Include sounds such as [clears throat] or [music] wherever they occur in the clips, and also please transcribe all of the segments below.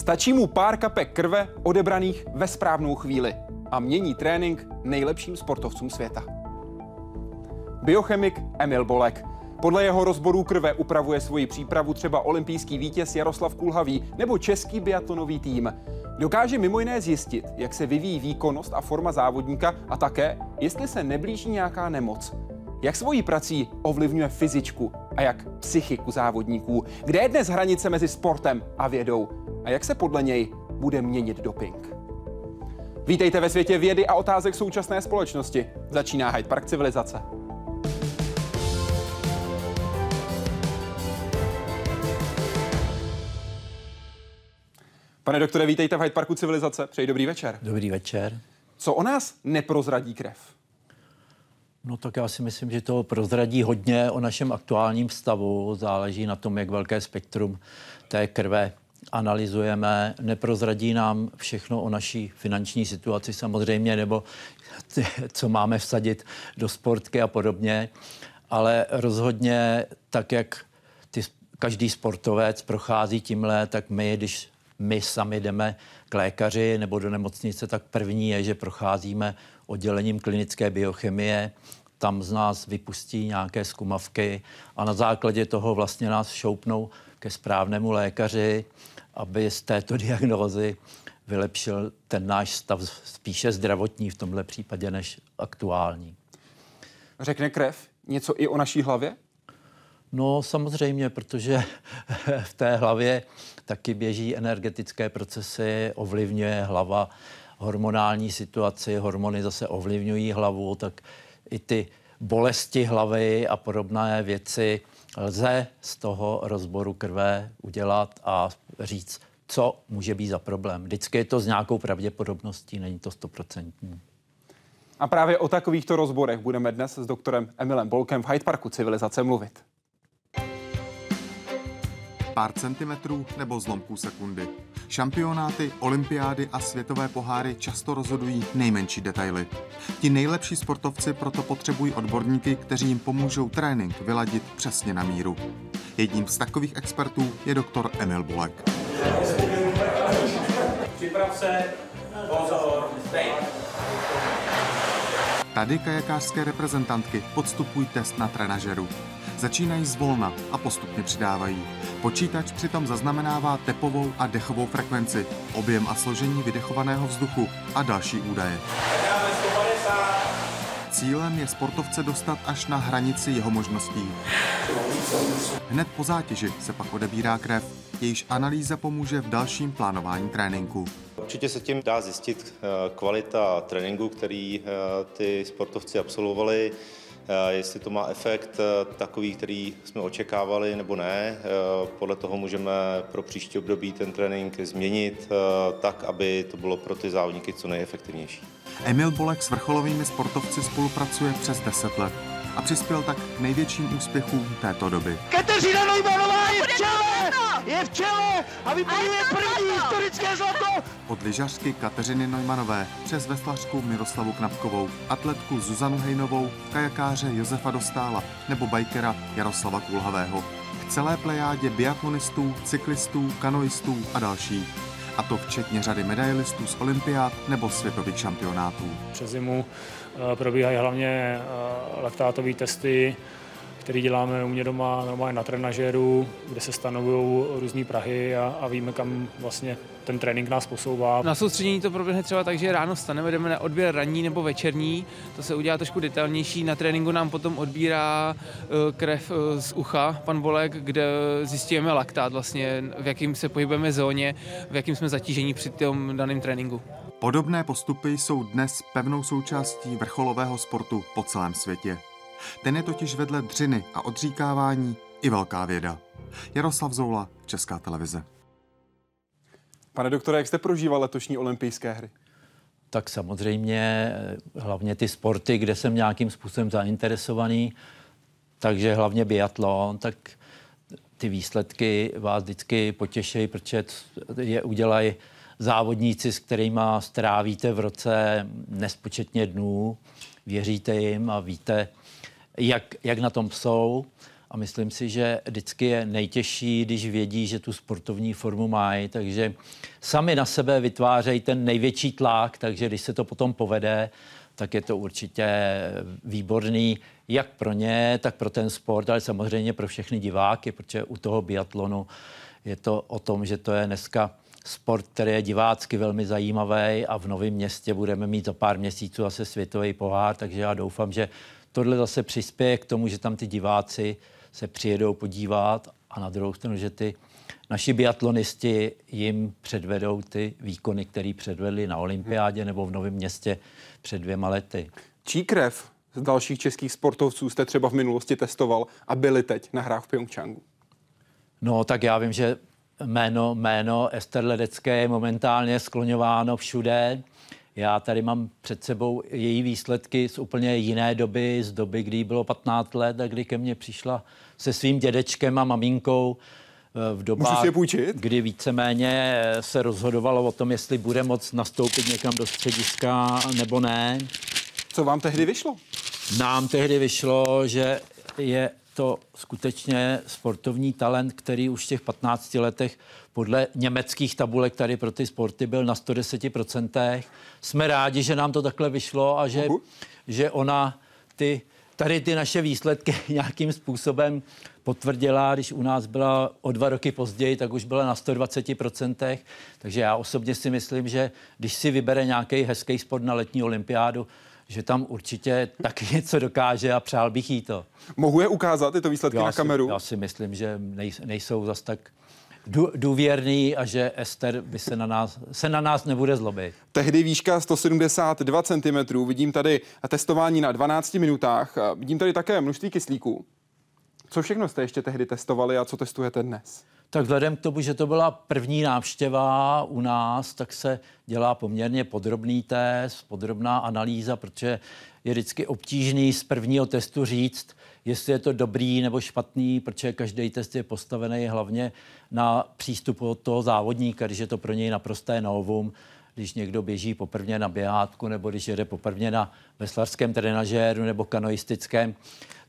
Stačí mu pár kapek krve odebraných ve správnou chvíli a mění trénink nejlepším sportovcům světa. Biochemik Emil Bolek. Podle jeho rozborů krve upravuje svoji přípravu třeba olympijský vítěz Jaroslav Kulhavý nebo český biatlonový tým. Dokáže mimo jiné zjistit, jak se vyvíjí výkonnost a forma závodníka a také, jestli se neblíží nějaká nemoc. Jak svojí prací ovlivňuje fyzičku a jak psychiku závodníků? Kde je dnes hranice mezi sportem a vědou? A jak se podle něj bude měnit doping? Vítejte ve světě vědy a otázek současné společnosti. Začíná Hyde Park civilizace. Pane doktore, vítejte v Hyde Parku civilizace. Přeji dobrý večer. Dobrý večer. Co o nás neprozradí krev? No tak já si myslím, že to prozradí hodně o našem aktuálním stavu. Záleží na tom, jak velké spektrum té krve analyzujeme. Neprozradí nám všechno o naší finanční situaci samozřejmě, nebo [laughs] co máme vsadit do sportky a podobně. Ale rozhodně tak, jak ty, každý sportovec prochází tímhle, tak my, když my sami jdeme k lékaři nebo do nemocnice, tak první je, že procházíme oddělením klinické biochemie, tam z nás vypustí nějaké zkumavky a na základě toho vlastně nás šoupnou ke správnému lékaři, aby z této [laughs] diagnózy vylepšil ten náš stav spíše zdravotní v tomhle případě než aktuální. Řekne krev něco i o naší hlavě? No samozřejmě, protože [laughs] v té hlavě taky běží energetické procesy, ovlivňuje hlava hormonální situaci, hormony zase ovlivňují hlavu, tak i ty bolesti hlavy a podobné věci lze z toho rozboru krve udělat a říct, co může být za problém. Vždycky je to s nějakou pravděpodobností, není to stoprocentní. A právě o takovýchto rozborech budeme dnes s doktorem Emilem Bolkem v Hyde Parku civilizace mluvit pár centimetrů nebo zlomků sekundy. Šampionáty, olympiády a světové poháry často rozhodují nejmenší detaily. Ti nejlepší sportovci proto potřebují odborníky, kteří jim pomůžou trénink vyladit přesně na míru. Jedním z takových expertů je doktor Emil Bolek. Připrav se, pozor, Tady kajakářské reprezentantky podstupují test na trenažeru. Začínají zvolna a postupně přidávají. Počítač přitom zaznamenává tepovou a dechovou frekvenci, objem a složení vydechovaného vzduchu a další údaje. Cílem je sportovce dostat až na hranici jeho možností. Hned po zátěži se pak odebírá krev, jejíž analýza pomůže v dalším plánování tréninku. Určitě se tím dá zjistit eh, kvalita tréninku, který eh, ty sportovci absolvovali, eh, jestli to má efekt takový, který jsme očekávali nebo ne. Podle toho můžeme pro příští období ten trénink změnit tak, aby to bylo pro ty závodníky co nejefektivnější. Emil Bolek s vrcholovými sportovci spolupracuje přes 10 let a přispěl tak k největším úspěchům této doby. Kateřina Nojmanová je v čele! Je v čele a vybojuje první historické zlato! Od lyžařky Kateřiny Nojmanové přes veslařku Miroslavu Knapkovou, atletku Zuzanu Hejnovou, kajakáře Josefa Dostála nebo bajkera Jaroslava Kulhavého. K celé plejádě biatlonistů, cyklistů, kanoistů a dalších a to včetně řady medailistů z olympiád nebo světových šampionátů. Přes zimu probíhají hlavně eh, lektátové testy, který děláme u mě doma normálně na trenažéru, kde se stanovují různé prahy a, a víme, kam vlastně ten trénink nás posouvá. Na soustředění to proběhne třeba tak, že ráno staneme, jdeme na odběr ranní nebo večerní, to se udělá trošku detailnější. Na tréninku nám potom odbírá eh, krev eh, z ucha pan Bolek, kde zjistíme laktát vlastně, v jakým se pohybujeme zóně, v jakým jsme zatížení při tom daném tréninku. Podobné postupy jsou dnes pevnou součástí vrcholového sportu po celém světě. Ten je totiž vedle dřiny a odříkávání i velká věda. Jaroslav Zoula, Česká televize. Pane doktore, jak jste prožíval letošní olympijské hry? Tak samozřejmě hlavně ty sporty, kde jsem nějakým způsobem zainteresovaný, takže hlavně biatlon, tak ty výsledky vás vždycky potěšejí, protože je udělají závodníci, s kterými strávíte v roce nespočetně dnů, věříte jim a víte, jak, jak na tom jsou. a myslím si, že vždycky je nejtěžší, když vědí, že tu sportovní formu mají, takže sami na sebe vytvářejí ten největší tlak, takže když se to potom povede, tak je to určitě výborný jak pro ně, tak pro ten sport, ale samozřejmě pro všechny diváky, protože u toho biatlonu je to o tom, že to je dneska sport, který je divácky velmi zajímavý a v Novém městě budeme mít za pár měsíců zase světový pohár, takže já doufám, že tohle zase přispěje k tomu, že tam ty diváci se přijedou podívat a na druhou stranu, že ty naši biatlonisti jim předvedou ty výkony, které předvedli na olympiádě nebo v Novém městě před dvěma lety. Čí krev z dalších českých sportovců jste třeba v minulosti testoval a byli teď na hrách v Pyeongchangu? No, tak já vím, že jméno, jméno Ester Ledecké je momentálně skloňováno všude. Já tady mám před sebou její výsledky z úplně jiné doby, z doby, kdy bylo 15 let a kdy ke mně přišla se svým dědečkem a maminkou eh, v dobách, kdy víceméně se rozhodovalo o tom, jestli bude moc nastoupit někam do střediska nebo ne. Co vám tehdy vyšlo? Nám tehdy vyšlo, že je to skutečně sportovní talent, který už v těch 15 letech podle německých tabulek tady pro ty sporty byl na 110%. Jsme rádi, že nám to takhle vyšlo a že, že ona ty, tady ty naše výsledky [laughs] nějakým způsobem potvrdila, když u nás byla o dva roky později, tak už byla na 120%. Takže já osobně si myslím, že když si vybere nějaký hezký sport na letní olympiádu, že tam určitě taky [laughs] něco dokáže a přál bych jí to. Mohu je ukázat, tyto výsledky já na kameru? Si, já si myslím, že nej, nejsou zas tak důvěrný a že Ester by se na nás, se na nás nebude zlobit. Tehdy výška 172 cm, vidím tady testování na 12 minutách, vidím tady také množství kyslíků. Co všechno jste ještě tehdy testovali a co testujete dnes? Tak vzhledem k tomu, že to byla první návštěva u nás, tak se dělá poměrně podrobný test, podrobná analýza, protože je vždycky obtížný z prvního testu říct, jestli je to dobrý nebo špatný, protože každý test je postavený hlavně na přístupu od toho závodníka, když je to pro něj naprosté novum, když někdo běží poprvně na běhátku nebo když jede poprvně na veslarském trenažéru nebo kanoistickém,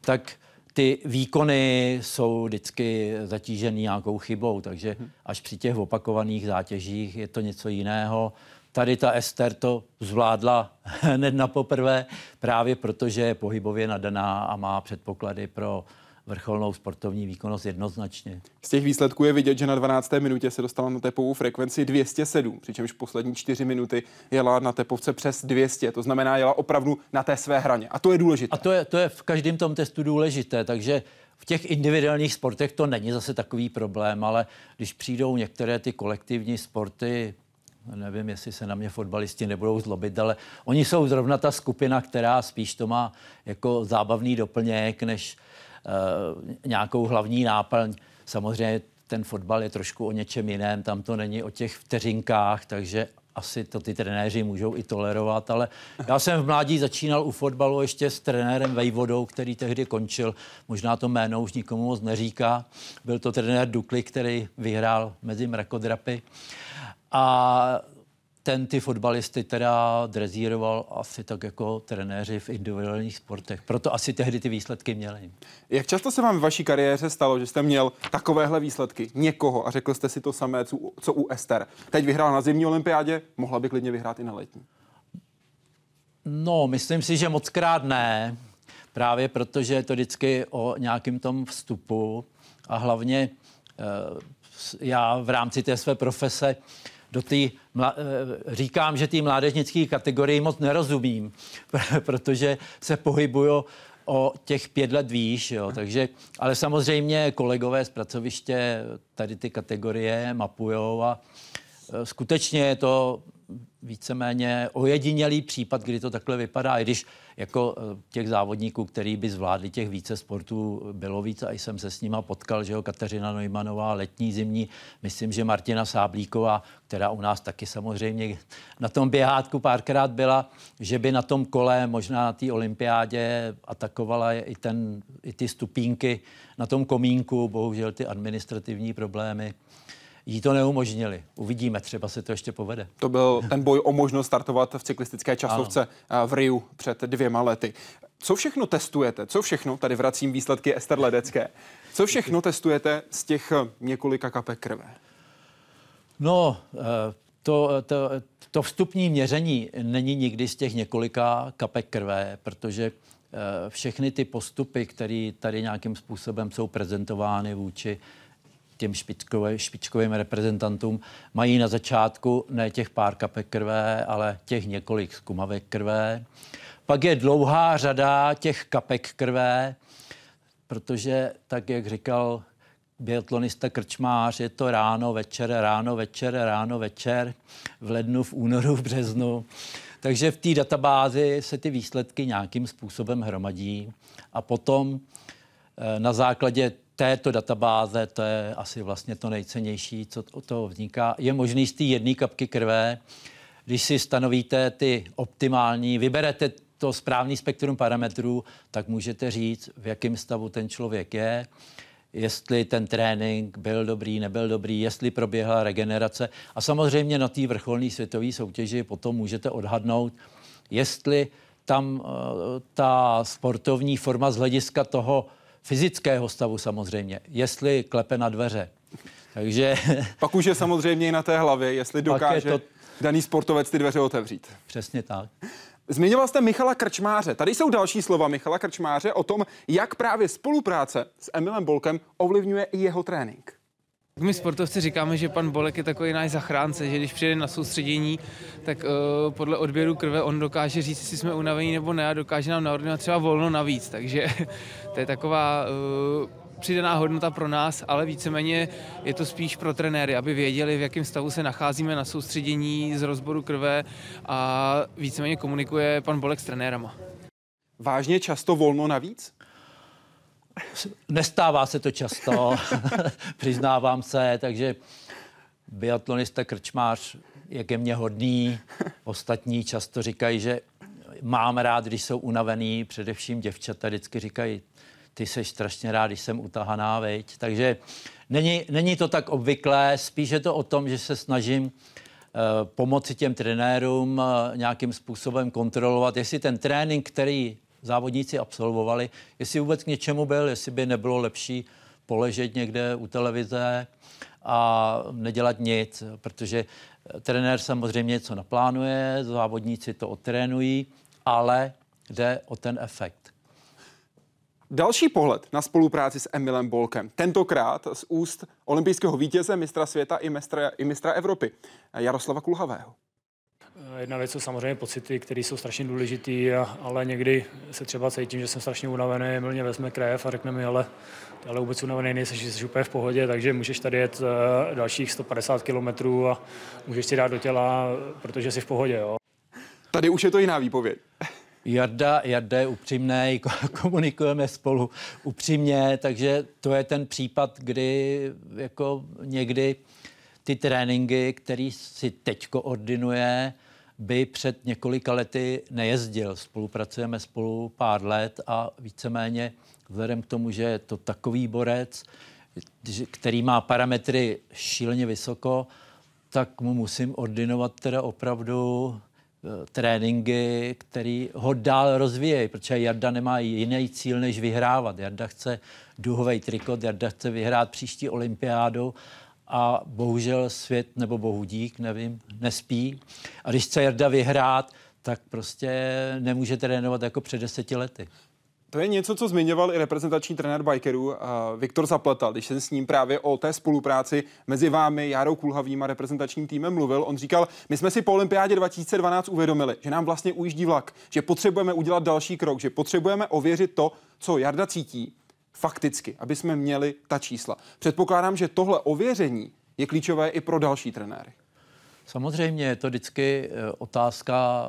tak ty výkony jsou vždycky zatížený nějakou chybou, takže až při těch opakovaných zátěžích je to něco jiného. Tady ta Ester to zvládla [laughs] hned na poprvé, právě protože je pohybově nadaná a má předpoklady pro vrcholnou sportovní výkonnost jednoznačně. Z těch výsledků je vidět, že na 12. minutě se dostala na tepovou frekvenci 207, přičemž poslední 4 minuty jela na tepovce přes 200, to znamená jela opravdu na té své hraně. A to je důležité. A to je, to je v každém tom testu důležité, takže v těch individuálních sportech to není zase takový problém, ale když přijdou některé ty kolektivní sporty, nevím, jestli se na mě fotbalisti nebudou zlobit, ale oni jsou zrovna ta skupina, která spíš to má jako zábavný doplněk, než uh, nějakou hlavní náplň. Samozřejmě ten fotbal je trošku o něčem jiném, tam to není o těch vteřinkách, takže asi to ty trenéři můžou i tolerovat, ale já jsem v mládí začínal u fotbalu ještě s trenérem Vejvodou, který tehdy končil, možná to jméno už nikomu moc neříká. Byl to trenér Dukli, který vyhrál mezi mrakodrapy. A ten ty fotbalisty teda drezíroval asi tak jako trenéři v individuálních sportech. Proto asi tehdy ty výsledky měli. Jak často se vám v vaší kariéře stalo, že jste měl takovéhle výsledky někoho a řekl jste si to samé, co, co u Ester? Teď vyhrál na zimní olympiádě, mohla by klidně vyhrát i na letní. No, myslím si, že moc krát ne. Právě protože je to vždycky o nějakém tom vstupu a hlavně eh, já v rámci té své profese do té, eh, říkám, že té mládežnické kategorii moc nerozumím, [laughs] protože se pohybuju o těch pět let výš, jo, takže, ale samozřejmě kolegové z pracoviště tady ty kategorie mapujou a eh, skutečně je to víceméně ojedinělý případ, kdy to takhle vypadá, i když jako eh, těch závodníků, který by zvládli těch více sportů, bylo víc a jsem se s nima potkal, že jo, Kateřina Neumannová, letní, zimní, myslím, že Martina Sáblíková, která u nás taky samozřejmě na tom běhátku párkrát byla, že by na tom kole, možná na té olympiádě atakovala i, ten, i ty stupínky na tom komínku, bohužel ty administrativní problémy jí to neumožnili. Uvidíme, třeba se to ještě povede. To byl ten boj o možnost startovat v cyklistické časovce ano. v Riu před dvěma lety. Co všechno testujete? Co všechno, tady vracím výsledky Ester Ledecké, co všechno testujete z těch několika kapek krve? No, to, to, to vstupní měření není nikdy z těch několika kapek krve, protože všechny ty postupy, které tady nějakým způsobem jsou prezentovány vůči těm špičkové, špičkovým reprezentantům mají na začátku ne těch pár kapek krve, ale těch několik zkumavek krve. Pak je dlouhá řada těch kapek krve, protože, tak jak říkal biatlonista Krčmář, je to ráno, večer, ráno, večer, ráno, večer, v lednu, v únoru, v březnu. Takže v té databázi se ty výsledky nějakým způsobem hromadí a potom eh, na základě této databáze, to je asi vlastně to nejcennější, co od toho vzniká, je možný z té jedné kapky krve, když si stanovíte ty optimální, vyberete to správný spektrum parametrů, tak můžete říct, v jakém stavu ten člověk je, jestli ten trénink byl dobrý, nebyl dobrý, jestli proběhla regenerace. A samozřejmě na té vrcholné světové soutěži potom můžete odhadnout, jestli tam uh, ta sportovní forma z hlediska toho fyzického stavu samozřejmě, jestli klepe na dveře. Takže... Pak už je samozřejmě i na té hlavě, jestli dokáže to... daný sportovec ty dveře otevřít. Přesně tak. Zmiňoval jste Michala Krčmáře. Tady jsou další slova Michala Krčmáře o tom, jak právě spolupráce s Emilem Bolkem ovlivňuje i jeho trénink. My sportovci říkáme, že pan Bolek je takový náš zachránce, že když přijde na soustředění, tak uh, podle odběru krve on dokáže říct, jestli jsme unavení nebo ne a dokáže nám naordinovat třeba volno navíc. Takže [laughs] to je taková uh, přidaná hodnota pro nás, ale víceméně je to spíš pro trenéry, aby věděli, v jakém stavu se nacházíme na soustředění z rozboru krve a víceméně komunikuje pan Bolek s trenérama. Vážně často volno navíc? Nestává se to často, [laughs] přiznávám se, takže biatlonista Krčmář je ke mně hodný. Ostatní často říkají, že mám rád, když jsou unavený, především děvčata vždycky říkají, ty seš strašně rád, když jsem utahaná, veď. Takže není, není to tak obvyklé, spíš je to o tom, že se snažím uh, pomoci těm trenérům uh, nějakým způsobem kontrolovat, jestli ten trénink, který závodníci absolvovali, jestli vůbec k něčemu byl, jestli by nebylo lepší poležet někde u televize a nedělat nic, protože trenér samozřejmě něco naplánuje, závodníci to otrénují, ale jde o ten efekt. Další pohled na spolupráci s Emilem Bolkem, tentokrát z úst olympijského vítěze, mistra světa i mistra, i mistra Evropy, Jaroslava Kulhavého. Jedna věc jsou samozřejmě pocity, které jsou strašně důležité, ale někdy se třeba cítím, že jsem strašně unavený, mě vezme krev a řekne mi, ale ale vůbec unavený nejsi, že jsi úplně v pohodě, takže můžeš tady jet eh, dalších 150 kilometrů a můžeš si dát do těla, protože jsi v pohodě. Jo. Tady už je to jiná výpověď. [laughs] Jarda, Jarda je upřímný, [laughs] komunikujeme spolu upřímně, takže to je ten případ, kdy jako někdy ty tréninky, který si teď koordinuje, by před několika lety nejezdil. Spolupracujeme spolu pár let a víceméně vzhledem k tomu, že je to takový borec, který má parametry šíleně vysoko, tak mu musím ordinovat teda opravdu eh, tréninky, který ho dál rozvíjejí, protože Jarda nemá jiný cíl, než vyhrávat. Jarda chce duhový trikot, Jarda chce vyhrát příští olympiádu a bohužel svět, nebo bohu dík, nevím, nespí. A když chce Jarda vyhrát, tak prostě nemůže trénovat jako před deseti lety. To je něco, co zmiňoval i reprezentační trenér bikerů uh, Viktor Zapleta, když jsem s ním právě o té spolupráci mezi vámi, Járou Kulhavým a reprezentačním týmem mluvil. On říkal, my jsme si po olympiádě 2012 uvědomili, že nám vlastně ujíždí vlak, že potřebujeme udělat další krok, že potřebujeme ověřit to, co Jarda cítí, fakticky, aby jsme měli ta čísla. Předpokládám, že tohle ověření je klíčové i pro další trenéry. Samozřejmě je to vždycky eh, otázka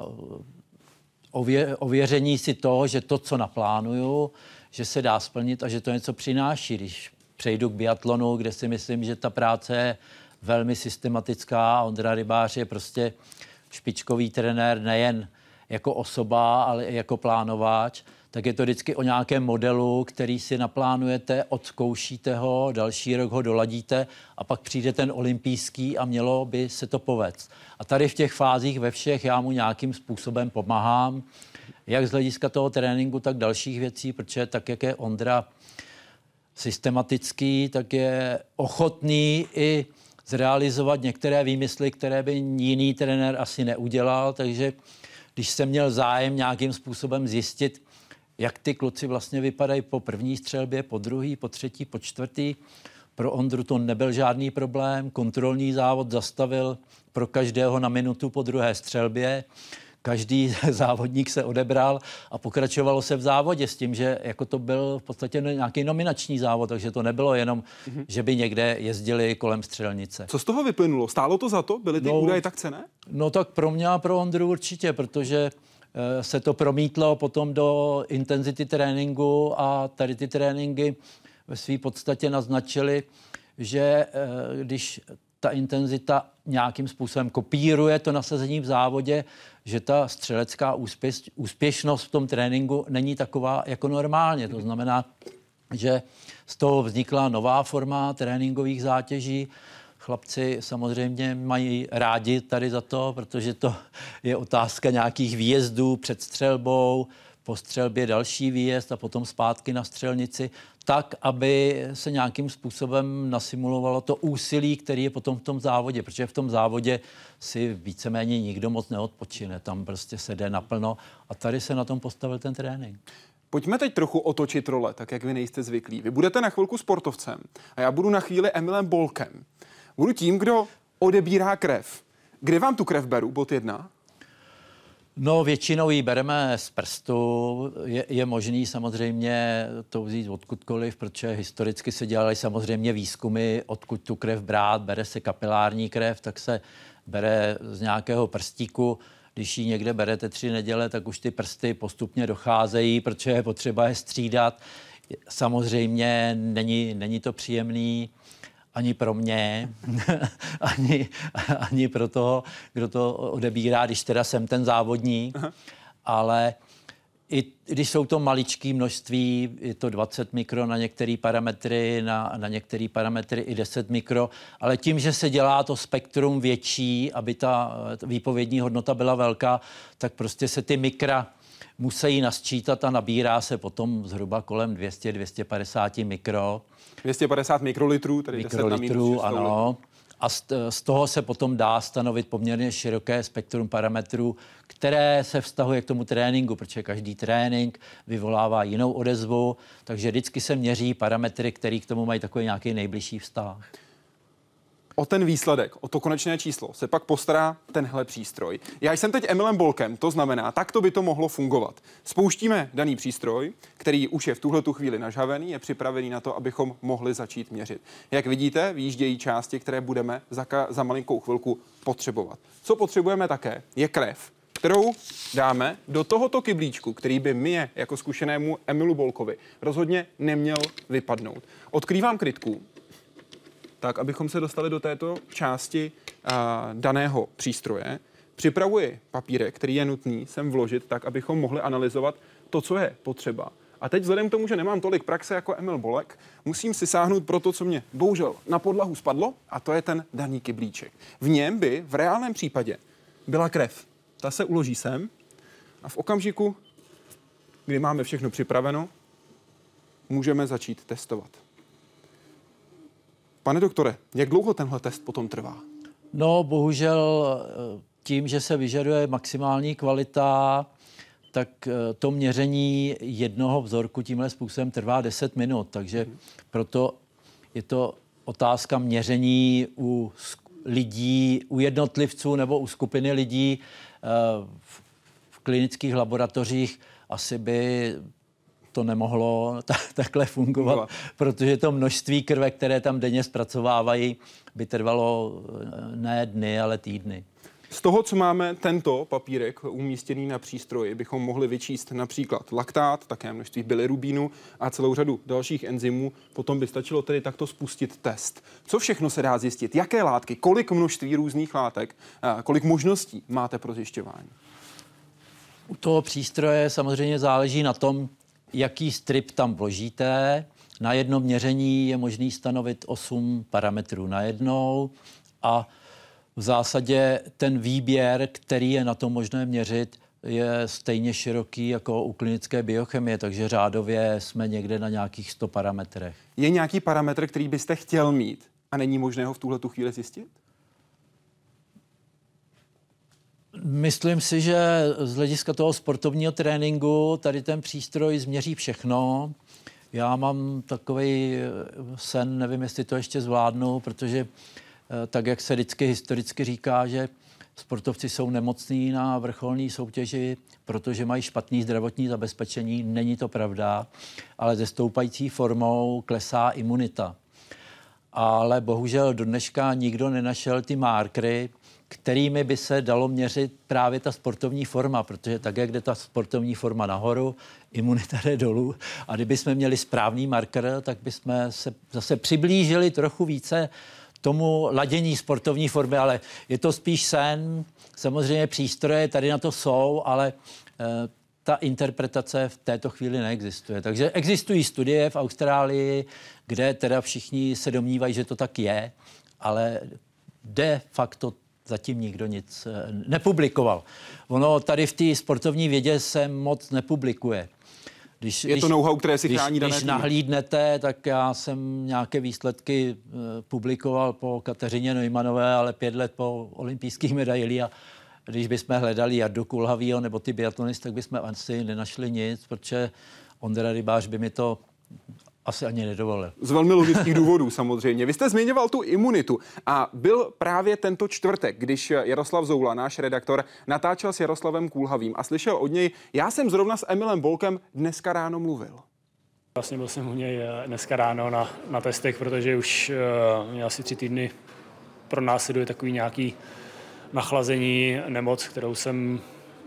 ově, ověření si toho, že to, co naplánuju, že se dá splnit a že to něco přináší. Když přejdu k biatlonu, kde si myslím, že ta práce je velmi systematická. Ondra Rybář je prostě špičkový trenér nejen jako osoba, ale i jako plánováč, tak je to vždycky o nějakém modelu, který si naplánujete, odzkoušíte ho, další rok ho doladíte a pak přijde ten olympijský a mělo by se to povést. A tady v těch fázích ve všech já mu nějakým způsobem pomáhám, jak z hlediska toho tréninku, tak dalších věcí, protože tak, jak je Ondra systematický, tak je ochotný i zrealizovat některé výmysly, které by jiný trenér asi neudělal, takže když jsem měl zájem nějakým způsobem zjistit, jak ty kluci vlastně vypadají po první střelbě, po druhý, po třetí, po čtvrtý, pro Ondru to nebyl žádný problém, kontrolní závod zastavil pro každého na minutu po druhé střelbě každý [laughs] závodník se odebral a pokračovalo se v závodě s tím, že jako to byl v podstatě nějaký nominační závod, takže to nebylo jenom, mm-hmm. že by někde jezdili kolem střelnice. Co z toho vyplynulo? Stálo to za to? Byly ty no, údaje tak cené? No tak pro mě a pro Ondru určitě, protože se to promítlo potom do intenzity tréninku a tady ty tréninky ve své podstatě naznačily, že eh, když ta intenzita nějakým způsobem kopíruje to nasazení v závodě, že ta střelecká úspěš, úspěšnost v tom tréninku není taková jako normálně. To znamená, že z toho vznikla nová forma tréninkových zátěží. Chlapci samozřejmě mají rádi tady za to, protože to [laughs] je otázka nějakých výjezdů před střelbou, po střelbě další výjezd a potom zpátky na střelnici, tak, aby se nějakým způsobem nasimulovalo to úsilí, který je potom v tom závodě, protože v tom závodě si víceméně nikdo moc neodpočine, tam prostě se jde naplno a tady se na tom postavil ten trénink. Pojďme teď trochu otočit role, tak jak vy nejste zvyklí. Vy budete na chvilku sportovcem a já budu na chvíli Emilem Bolkem. Budu tím, kdo odebírá krev. Kde vám tu krev beru, bod jedna? No, většinou ji bereme z prstu. Je, je možný samozřejmě to vzít odkudkoliv, protože historicky se dělaly samozřejmě výzkumy, odkud tu krev brát. Bere se kapilární krev, tak se bere z nějakého prstíku. Když ji někde berete tři neděle, tak už ty prsty postupně docházejí, protože je potřeba je střídat. Samozřejmě není, není to příjemný ani pro mě, [laughs] ani, ani pro toho, kdo to odebírá, když teda jsem ten závodník, Aha. ale i když jsou to maličké množství, je to 20 mikro na některé parametry, na, na některé parametry i 10 mikro, ale tím, že se dělá to spektrum větší, aby ta výpovědní hodnota byla velká, tak prostě se ty mikra musí nasčítat a nabírá se potom zhruba kolem 200-250 mikro. 250 mikrolitrů, tedy mikrolitrů, 10 na ano. A z, z toho se potom dá stanovit poměrně široké spektrum parametrů, které se vztahuje k tomu tréninku, protože každý trénink vyvolává jinou odezvu, takže vždycky se měří parametry, které k tomu mají takový nějaký nejbližší vztah o ten výsledek, o to konečné číslo se pak postará tenhle přístroj. Já jsem teď Emilem Bolkem, to znamená, tak to by to mohlo fungovat. Spouštíme daný přístroj, který už je v tuhle tu chvíli nažavený, je připravený na to, abychom mohli začít měřit. Jak vidíte, výjíždějí části, které budeme za, za malinkou chvilku potřebovat. Co potřebujeme také, je krev kterou dáme do tohoto kyblíčku, který by mě jako zkušenému Emilu Bolkovi rozhodně neměl vypadnout. Odkrývám krytku, tak abychom se dostali do této části a, daného přístroje, připravuji papírek, který je nutný sem vložit tak, abychom mohli analyzovat to, co je potřeba. A teď vzhledem k tomu, že nemám tolik praxe jako Emil Bolek, musím si sáhnout pro to, co mě bohužel na podlahu spadlo, a to je ten daný kyblíček. V něm by v reálném případě byla krev. Ta se uloží sem a v okamžiku, kdy máme všechno připraveno, můžeme začít testovat. Pane doktore, jak dlouho tenhle test potom trvá? No, bohužel eh, tím, že se vyžaduje maximální kvalita, tak eh, to měření jednoho vzorku tímhle způsobem trvá 10 minut, takže proto je to otázka měření u lidí, u jednotlivců nebo u skupiny lidí eh, v klinických laboratořích asi by to nemohlo [laughs] ta, takhle fungovat, no. protože to množství krve, které tam denně zpracovávají, by trvalo eh, ne dny, ale týdny. Z toho, co máme tento papírek umístěný na přístroji, bychom mohli vyčíst například laktát, také množství bilirubínu a celou řadu dalších enzymů. Potom by stačilo tedy takto spustit test. Co všechno se dá zjistit? Jaké látky? Kolik množství různých látek? Kolik možností máte pro zjišťování? U toho přístroje samozřejmě záleží na tom, jaký strip tam vložíte. Na jednom měření je možný stanovit 8 parametrů najednou a v zásadě ten výběr, který je na to možné měřit, je stejně široký jako u klinické biochemie, takže řádově jsme někde na nějakých 100 parametrech. Je nějaký parametr, který byste chtěl mít a není možné ho v tuhle chvíli zjistit? Myslím si, že z hlediska toho sportovního tréninku tady ten přístroj změří všechno. Já mám takový sen, nevím, jestli to ještě zvládnu, protože eh, tak, jak se vždycky historicky říká, že sportovci jsou nemocní na vrcholné soutěži, protože mají špatný zdravotní zabezpečení. Není to pravda, ale ze stoupající formou klesá imunita. Ale bohužel do dneška nikdo nenašel ty markry, kterými by se dalo měřit právě ta sportovní forma, protože tak, jak jde ta sportovní forma nahoru, imunita jde dolů. A kdyby jsme měli správný marker, tak bychom se zase přiblížili trochu více tomu ladění sportovní formy, ale je to spíš sen. Samozřejmě přístroje tady na to jsou, ale e, ta interpretace v této chvíli neexistuje. Takže existují studie v Austrálii, kde teda všichni se domnívají, že to tak je, ale de facto zatím nikdo nic eh, nepublikoval. Ono tady v té sportovní vědě se moc nepublikuje. Když, je to know-how, které si chrání Když, když nahlídnete, tak já jsem nějaké výsledky uh, publikoval po Kateřině Neumanové, ale pět let po olympijských medailích a když bychom hledali Jardu Kulhavýho nebo ty biatlonisty, tak bychom asi nenašli nic, protože Ondra Rybář by mi to asi ani nedovolil. Z velmi logických důvodů samozřejmě. Vy jste zmiňoval tu imunitu a byl právě tento čtvrtek, když Jaroslav Zoula, náš redaktor, natáčel s Jaroslavem Kůlhavým a slyšel od něj, já jsem zrovna s Emilem Bolkem dneska ráno mluvil. Vlastně byl jsem u něj eh, dneska ráno na, na testech, protože už uh, mě asi tři týdny pro následuje takový nějaký nachlazení, nemoc, kterou jsem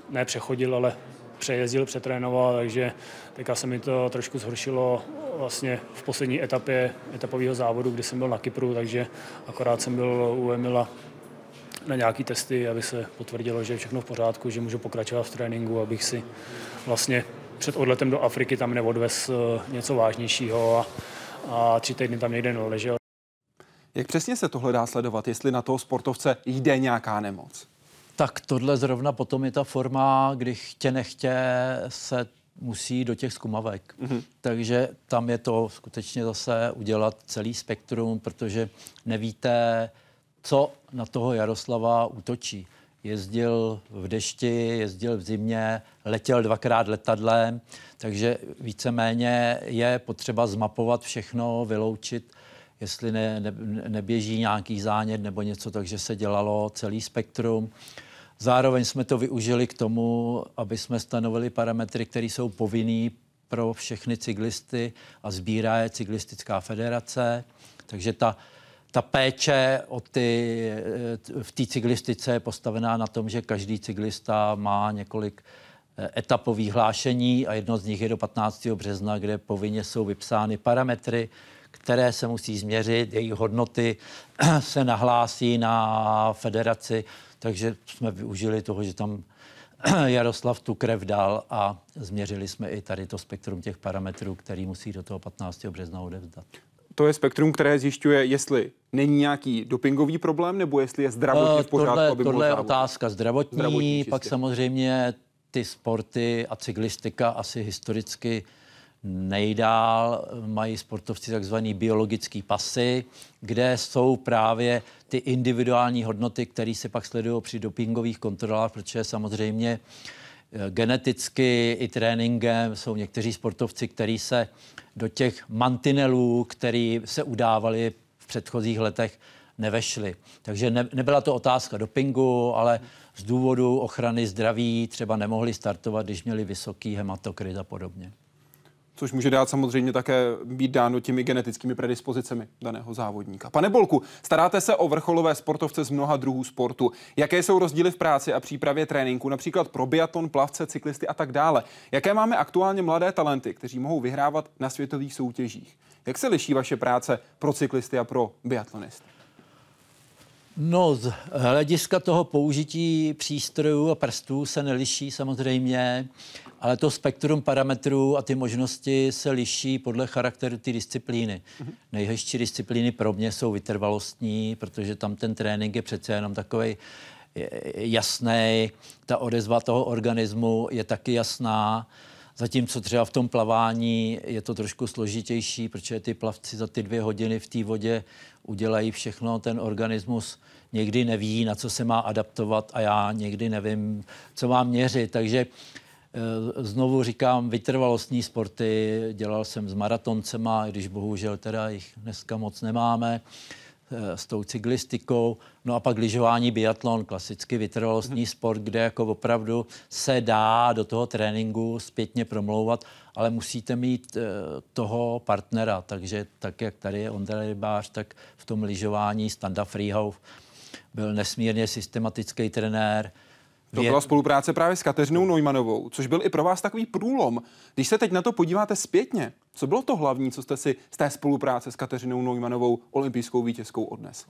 nepřechodil, ale přejezdil, přetrénoval, takže teďka se mi to trošku zhoršilo vlastně v poslední etapě etapového závodu, kdy jsem byl na Kypru, takže akorát jsem byl u Emila na nějaký testy, aby se potvrdilo, že je všechno v pořádku, že můžu pokračovat v tréninku, abych si vlastně před odletem do Afriky tam neodvez eh, něco vážnějšího a, a tři týdny tam někde neležel. Jak přesně se tohle dá sledovat, jestli na toho sportovce jde nějaká nemoc? Tak tohle zrovna potom je ta forma, kdy chtě nechtě se musí do těch zkumavek. Mm-hmm. Takže tam je to skutečně zase udělat celý spektrum, protože nevíte, co na toho Jaroslava útočí. Jezdil v dešti, jezdil v zimě, letěl dvakrát letadlem, takže víceméně je potřeba zmapovat všechno, vyloučit, jestli ne, ne, neběží nějaký zánět nebo něco, takže se dělalo celý spektrum. Zároveň jsme to využili k tomu, aby jsme stanovili parametry, které jsou povinný pro všechny cyklisty a sbírá je cyklistická federace. Takže ta, ta péče o ty, v té cyklistice je postavená na tom, že každý cyklista má několik eh, etapových hlášení a jedno z nich je do 15. března, kde povinně jsou vypsány parametry, které se musí změřit, jejich hodnoty [clears throat] se nahlásí na federaci takže jsme využili toho, že tam [clears throat] Jaroslav tu krev dal a změřili jsme i tady to spektrum těch parametrů, který musí do toho 15. března odevzdat. To je spektrum, které zjišťuje, jestli není nějaký dopingový problém, nebo jestli je zdravotně v pořádku, tohle, aby tohle je otázka zdravotní, zdravotní pak samozřejmě ty sporty a cyklistika asi historicky nejdál mají sportovci takzvaný biologický pasy, kde jsou právě ty individuální hodnoty, které se pak sledují při dopingových kontrolách, protože samozřejmě eh, geneticky i tréninkem jsou někteří sportovci, kteří se do těch mantinelů, které se udávali v předchozích letech, nevešli. Takže ne, nebyla to otázka dopingu, ale z důvodu ochrany zdraví třeba nemohli startovat, když měli vysoký hematokrit a podobně což může dát samozřejmě také být dáno těmi genetickými predispozicemi daného závodníka. Pane Bolku, staráte se o vrcholové sportovce z mnoha druhů sportu. Jaké jsou rozdíly v práci a přípravě tréninku, například pro biaton, plavce, cyklisty a tak dále? Jaké máme aktuálně mladé talenty, kteří mohou vyhrávat na světových soutěžích? Jak se liší vaše práce pro cyklisty a pro biatlonisty? No, z hlediska toho použití přístrojů a prstů se neliší samozřejmě, ale to spektrum parametrů a ty možnosti se liší podle charakteru ty disciplíny. Mm-hmm. Nejhezčí disciplíny pro mě jsou vytrvalostní, protože tam ten trénink je přece jenom takový jasný, ta odezva toho organismu je taky jasná. Zatímco třeba v tom plavání je to trošku složitější, protože ty plavci za ty dvě hodiny v té vodě udělají všechno, ten organismus někdy neví, na co se má adaptovat a já někdy nevím, co mám měřit. Takže eh, znovu říkám, vytrvalostní sporty, dělal jsem s maratoncema, když bohužel teda jich dneska moc nemáme. Eh, s tou cyklistikou. No a pak lyžování, biatlon, klasicky vytrvalostní mm. sport, kde jako opravdu se dá do toho tréninku zpětně promlouvat, ale musíte mít uh, toho partnera. Takže tak, jak tady je Ondra Rybář, tak v tom lyžování Standa Freehouse byl nesmírně systematický trenér, to byla spolupráce právě s Kateřinou Neumannovou, což byl i pro vás takový průlom. Když se teď na to podíváte zpětně, co bylo to hlavní, co jste si z té spolupráce s Kateřinou Neumannovou olympijskou vítězkou odnesl?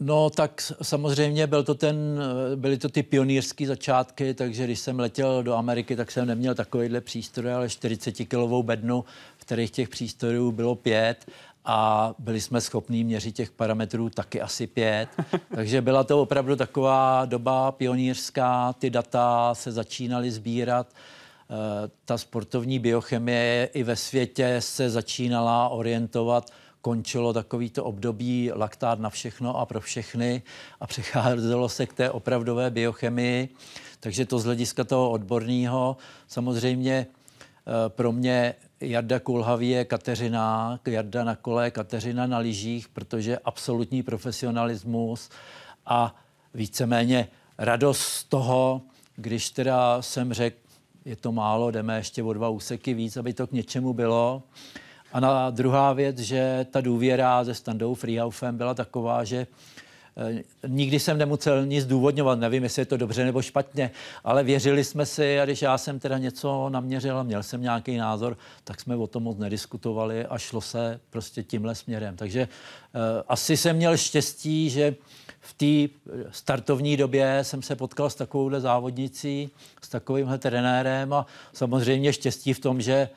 No tak samozřejmě byl to ten, byly to ty pionýrské začátky, takže když jsem letěl do Ameriky, tak jsem neměl takovýhle přístroj, ale 40-kilovou bednu, v kterých těch přístrojů bylo pět a byli jsme schopní měřit těch parametrů taky asi pět. [laughs] Takže byla to opravdu taková doba pionýrská, ty data se začínaly sbírat. Eh, ta sportovní biochemie i ve světě se začínala orientovat končilo takovýto období laktát na všechno a pro všechny a přecházelo se k té opravdové biochemii. Takže to z hlediska toho odborného samozřejmě eh, pro mě Jarda Kulhavý je Kateřina, Jarda na kole, Kateřina na lyžích, protože absolutní profesionalismus a víceméně radost z toho, když teda jsem řekl, je to málo, jdeme ještě o dva úseky víc, aby to k něčemu bylo. A na druhá věc, že ta důvěra se Standou Freehaufem byla taková, že Eh, nikdy jsem nemusel nic důvodňovat, nevím, jestli je to dobře nebo špatně, ale věřili jsme si a když já jsem teda něco naměřil a měl jsem nějaký názor, tak jsme o tom moc nediskutovali a šlo se prostě tímhle směrem. Takže uh, asi jsem měl štěstí, že v té startovní době jsem se potkal s takovouhle závodnicí, s takovýmhle trenérem a samozřejmě štěstí v tom, že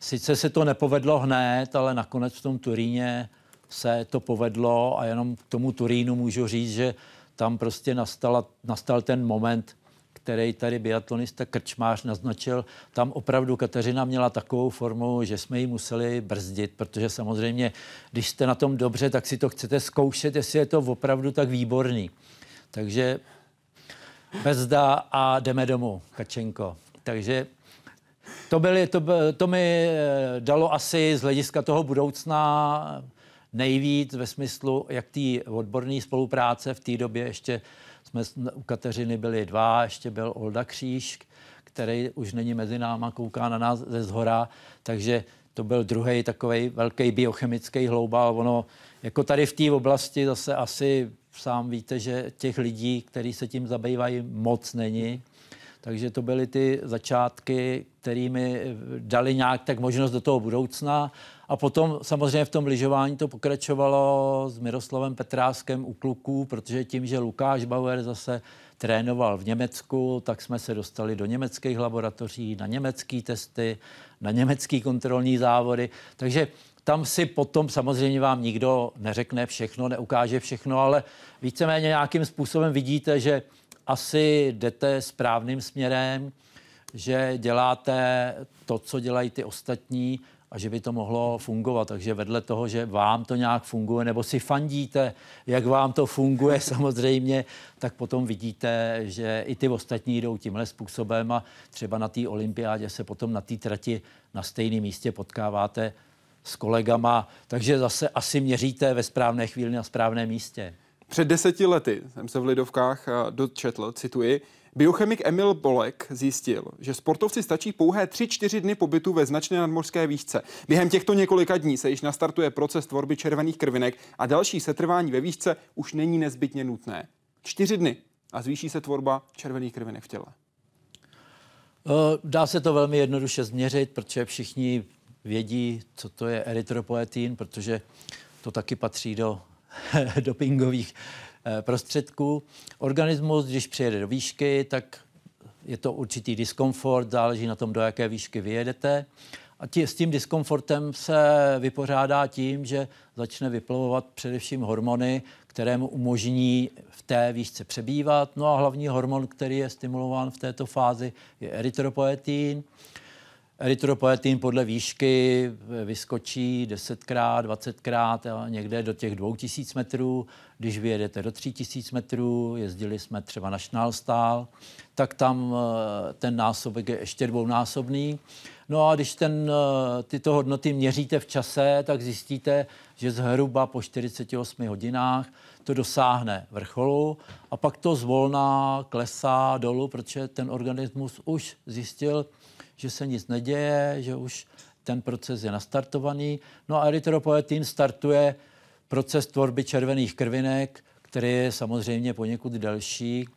sice se to nepovedlo hned, ale nakonec v tom Turíně se to povedlo a jenom k tomu Turínu můžu říct, že tam prostě nastala, nastal ten moment, který tady biatlonista Krčmář naznačil. Tam opravdu Kateřina měla takovou formu, že jsme ji museli brzdit, protože samozřejmě, když jste na tom dobře, tak si to chcete zkoušet, jestli je to opravdu tak výborný. Takže bezda a jdeme domů, Kačenko. Takže to, byly, to, to mi eh, dalo asi z hlediska toho budoucna nejvíc ve smyslu, jak té odborné spolupráce v té době ještě jsme u Kateřiny byli dva, ještě byl Olda Kříž, který už není mezi náma, kouká na nás ze zhora, takže to byl druhý takový velký biochemický hloubal. Ono, jako tady v té oblasti zase asi sám víte, že těch lidí, kteří se tím zabývají, moc není. Takže to byly ty začátky, kterými dali nějak tak možnost do toho budoucna. A potom samozřejmě v tom lyžování to pokračovalo s Miroslavem Petráskem u kluků, protože tím, že Lukáš Bauer zase trénoval v Německu, tak jsme se dostali do německých laboratoří, na německé testy, na německé kontrolní závody. Takže tam si potom samozřejmě vám nikdo neřekne všechno, neukáže všechno, ale víceméně nějakým způsobem vidíte, že asi jdete správným směrem, že děláte to, co dělají ty ostatní a že by to mohlo fungovat. Takže vedle toho, že vám to nějak funguje, nebo si fandíte, jak vám to funguje [laughs] samozřejmě, tak potom vidíte, že i ty ostatní jdou tímhle způsobem a třeba na té olympiádě se potom na té trati na stejném místě potkáváte s kolegama, takže zase asi měříte ve správné chvíli na správném místě. Před deseti lety jsem se v Lidovkách dočetl, cituji, Biochemik Emil Bolek zjistil, že sportovci stačí pouhé 3-4 dny pobytu ve značné nadmořské výšce. Během těchto několika dní se již nastartuje proces tvorby červených krvinek a další setrvání ve výšce už není nezbytně nutné. Čtyři dny a zvýší se tvorba červených krvinek v těle. Dá se to velmi jednoduše změřit, protože všichni vědí, co to je erytropoetin, protože to taky patří do [laughs] dopingových eh, prostředků. Organismus, když přijede do výšky, tak je to určitý diskomfort, záleží na tom, do jaké výšky vyjedete. A tí, s tím diskomfortem se vypořádá tím, že začne vyplavovat především hormony, které mu umožní v té výšce přebývat. No a hlavní hormon, který je stimulován v této fázi, je erytropoetin. Erytropoetin podle výšky vyskočí 10krát, 20krát, někde do těch 2000 metrů. Když vyjedete do 3000 metrů, jezdili jsme třeba na Šnálstál, tak tam eh, ten násobek je ještě dvounásobný. No a když ten, eh, tyto hodnoty měříte v čase, tak zjistíte, že zhruba po 48 hodinách to dosáhne vrcholu a pak to zvolná klesá dolů, protože ten organismus už zjistil, že se nic neděje, že už ten proces je nastartovaný. No a erytropoetin startuje proces tvorby červených krvinek, který je samozřejmě poněkud delší.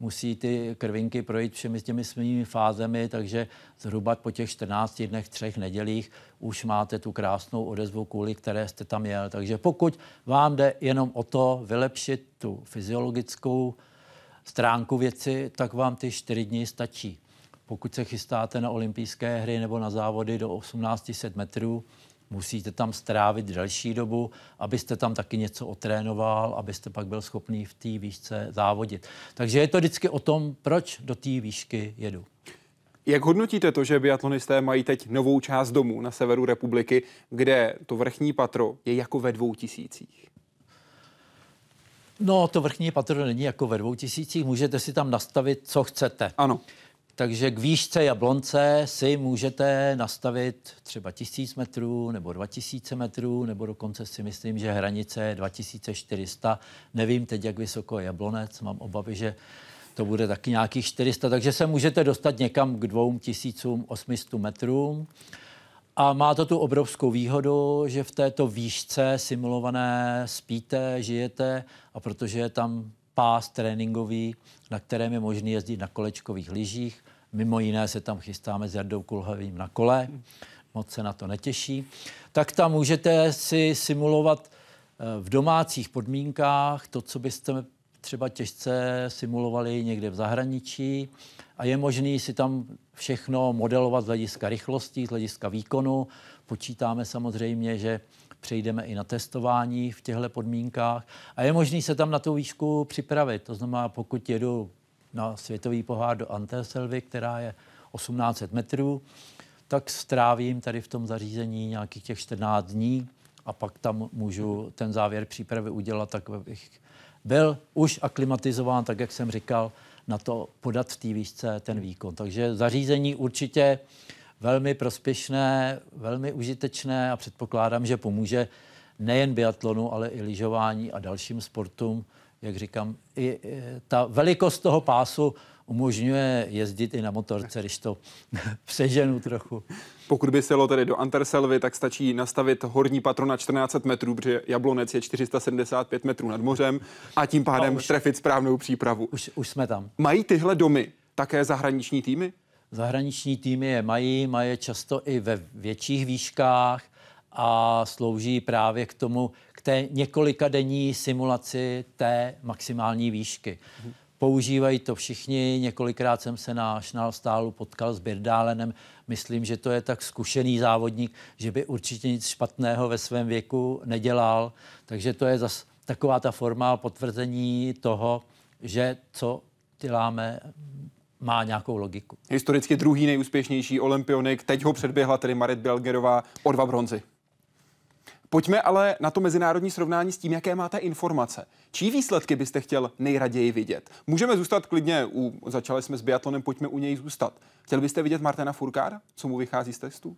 Musí ty krvinky projít všemi těmi svými fázemi, takže zhruba po těch 14 dnech, třech nedělích už máte tu krásnou odezvu, kvůli které jste tam jel. Takže pokud vám jde jenom o to vylepšit tu fyziologickou stránku věci, tak vám ty čtyři dny stačí pokud se chystáte na olympijské hry nebo na závody do 1800 metrů, musíte tam strávit delší dobu, abyste tam taky něco otrénoval, abyste pak byl schopný v té výšce závodit. Takže je to vždycky o tom, proč do té výšky jedu. Jak hodnotíte to, že biatlonisté mají teď novou část domů na severu republiky, kde to vrchní patro je jako ve dvou tisících? No, to vrchní patro není jako ve dvou tisících. Můžete si tam nastavit, co chcete. Ano. Takže k výšce Jablonce si můžete nastavit třeba 1000 metrů nebo 2000 metrů, nebo dokonce si myslím, že hranice je 2400. Nevím teď, jak vysoko je Jablonec, mám obavy, že to bude taky nějakých 400, takže se můžete dostat někam k 2800 metrům. A má to tu obrovskou výhodu, že v této výšce simulované spíte, žijete a protože je tam pás tréninkový, na kterém je možné jezdit na kolečkových lyžích. Mimo jiné se tam chystáme s Jardou Kulhavým na kole, moc se na to netěší. Tak tam můžete si simulovat eh, v domácích podmínkách to, co byste třeba těžce simulovali někde v zahraničí a je možné si tam všechno modelovat z hlediska rychlosti, z hlediska výkonu. Počítáme samozřejmě, že přejdeme i na testování v těchto podmínkách a je možné se tam na tu výšku připravit. To znamená, pokud jedu na světový pohár do Anterselvy, která je 1800 metrů, tak strávím tady v tom zařízení nějakých těch 14 dní a pak tam můžu ten závěr přípravy udělat, tak bych byl už aklimatizován, tak jak jsem říkal, na to podat v té výšce ten výkon. Takže zařízení určitě velmi prospěšné, velmi užitečné a předpokládám, že pomůže nejen biatlonu, ale i lyžování a dalším sportům. Jak říkám, i ta velikost toho pásu umožňuje jezdit i na motorce, když to [laughs] přeženu trochu. Pokud by se tedy do Anterselvy, tak stačí nastavit horní patro na 1400 metrů, protože Jablonec je 475 metrů nad mořem a tím pádem no, už, trefit správnou přípravu. Už, už jsme tam. Mají tyhle domy také zahraniční týmy? Zahraniční týmy je mají, mají často i ve větších výškách a slouží právě k tomu, k té několika denní simulaci té maximální výšky. Používají to všichni, několikrát jsem se na Šnalstálu potkal s Birdálenem. Myslím, že to je tak zkušený závodník, že by určitě nic špatného ve svém věku nedělal. Takže to je zase taková ta forma potvrzení toho, že co děláme, má nějakou logiku. Historicky druhý nejúspěšnější olympionik, teď ho předběhla tedy Marit Belgerová o dva bronzy. Pojďme ale na to mezinárodní srovnání s tím, jaké máte informace. Čí výsledky byste chtěl nejraději vidět? Můžeme zůstat klidně, u, začali jsme s biatlonem, pojďme u něj zůstat. Chtěl byste vidět Martina Furkára? Co mu vychází z testu?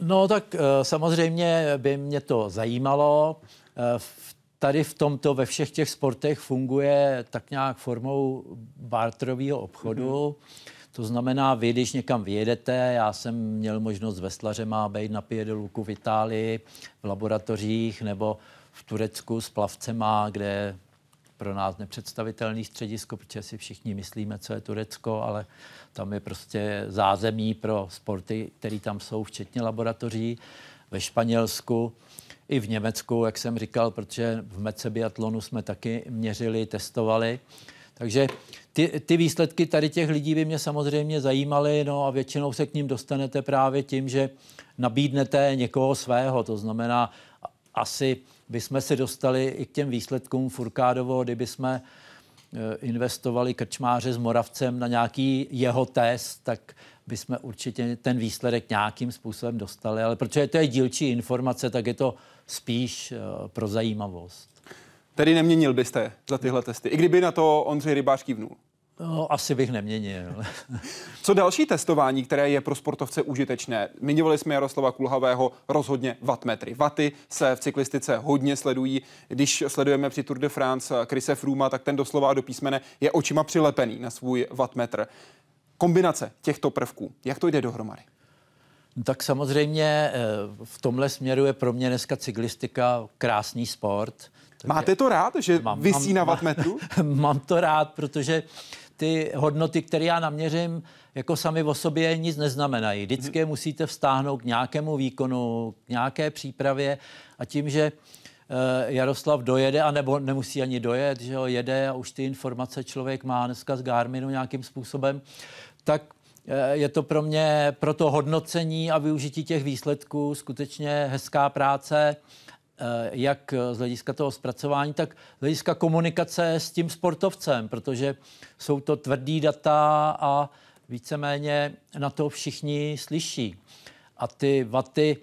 No tak eh, samozřejmě by mě to zajímalo. Eh, v tady v tomto, ve všech těch sportech funguje tak nějak formou barterového obchodu. Mm-hmm. To znamená, vy, když někam vyjedete, já jsem měl možnost veslařema být na Piedeluku v Itálii, v laboratořích nebo v Turecku s plavcema, kde pro nás nepředstavitelný středisko, protože si všichni myslíme, co je Turecko, ale tam je prostě zázemí pro sporty, které tam jsou, včetně laboratoří. Ve Španělsku i v Německu, jak jsem říkal, protože v Mece biatlonu jsme taky měřili, testovali. Takže ty, ty výsledky tady těch lidí by mě samozřejmě zajímaly, no a většinou se k ním dostanete právě tím, že nabídnete někoho svého, to znamená asi bychom se dostali i k těm výsledkům Furkádovo, kdyby jsme eh, investovali krčmáře s Moravcem na nějaký jeho test, tak bychom určitě ten výsledek nějakým způsobem dostali. Ale protože to je dílčí informace, tak je to spíš uh, pro zajímavost. Tedy neměnil byste za tyhle testy, i kdyby na to Ondřej Rybář kývnul? No, asi bych neměnil. [laughs] Co další testování, které je pro sportovce užitečné? Zmiňovali jsme Jaroslava Kulhavého rozhodně wattmetry. Vaty se v cyklistice hodně sledují. Když sledujeme při Tour de France Krise Frooma, tak ten doslova do písmene je očima přilepený na svůj wattmetr. Kombinace těchto prvků, jak to jde dohromady? Tak samozřejmě eh, v tomhle směru je pro mě dneska cyklistika krásný sport. Máte to rád, že mám, vysí [laughs] mám, na wattmetru? Mám to rád, protože ty hodnoty, které já naměřím, jako sami o sobě nic neznamenají. Vždycky je musíte vztáhnout k nějakému výkonu, k nějaké přípravě a tím, že eh, Jaroslav dojede, anebo nemusí ani dojet, že ho jede a už ty informace člověk má dneska z Garminu nějakým způsobem, tak eh, je to pro mě, pro to hodnocení a využití těch výsledků skutečně hezká práce. Eh, jak z hlediska toho zpracování, tak z hlediska komunikace s tím sportovcem, protože jsou to tvrdý data a víceméně na to všichni slyší. A ty vaty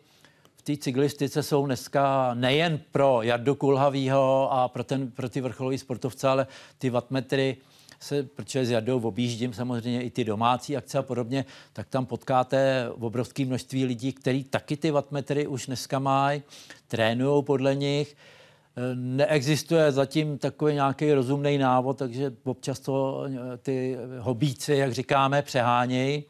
v té cyklistice jsou dneska nejen pro Jardu Kulhavýho a pro, ten, pro ty vrcholové sportovce, ale ty wattmetry se, protože s Jardou objíždím samozřejmě i ty domácí akce a podobně, tak tam potkáte obrovské množství lidí, kteří taky ty wattmetry už dneska mají, trénují podle nich. Neexistuje zatím takový nějaký rozumný návod, takže občas to eh, ty hobíci, jak říkáme, přehánějí.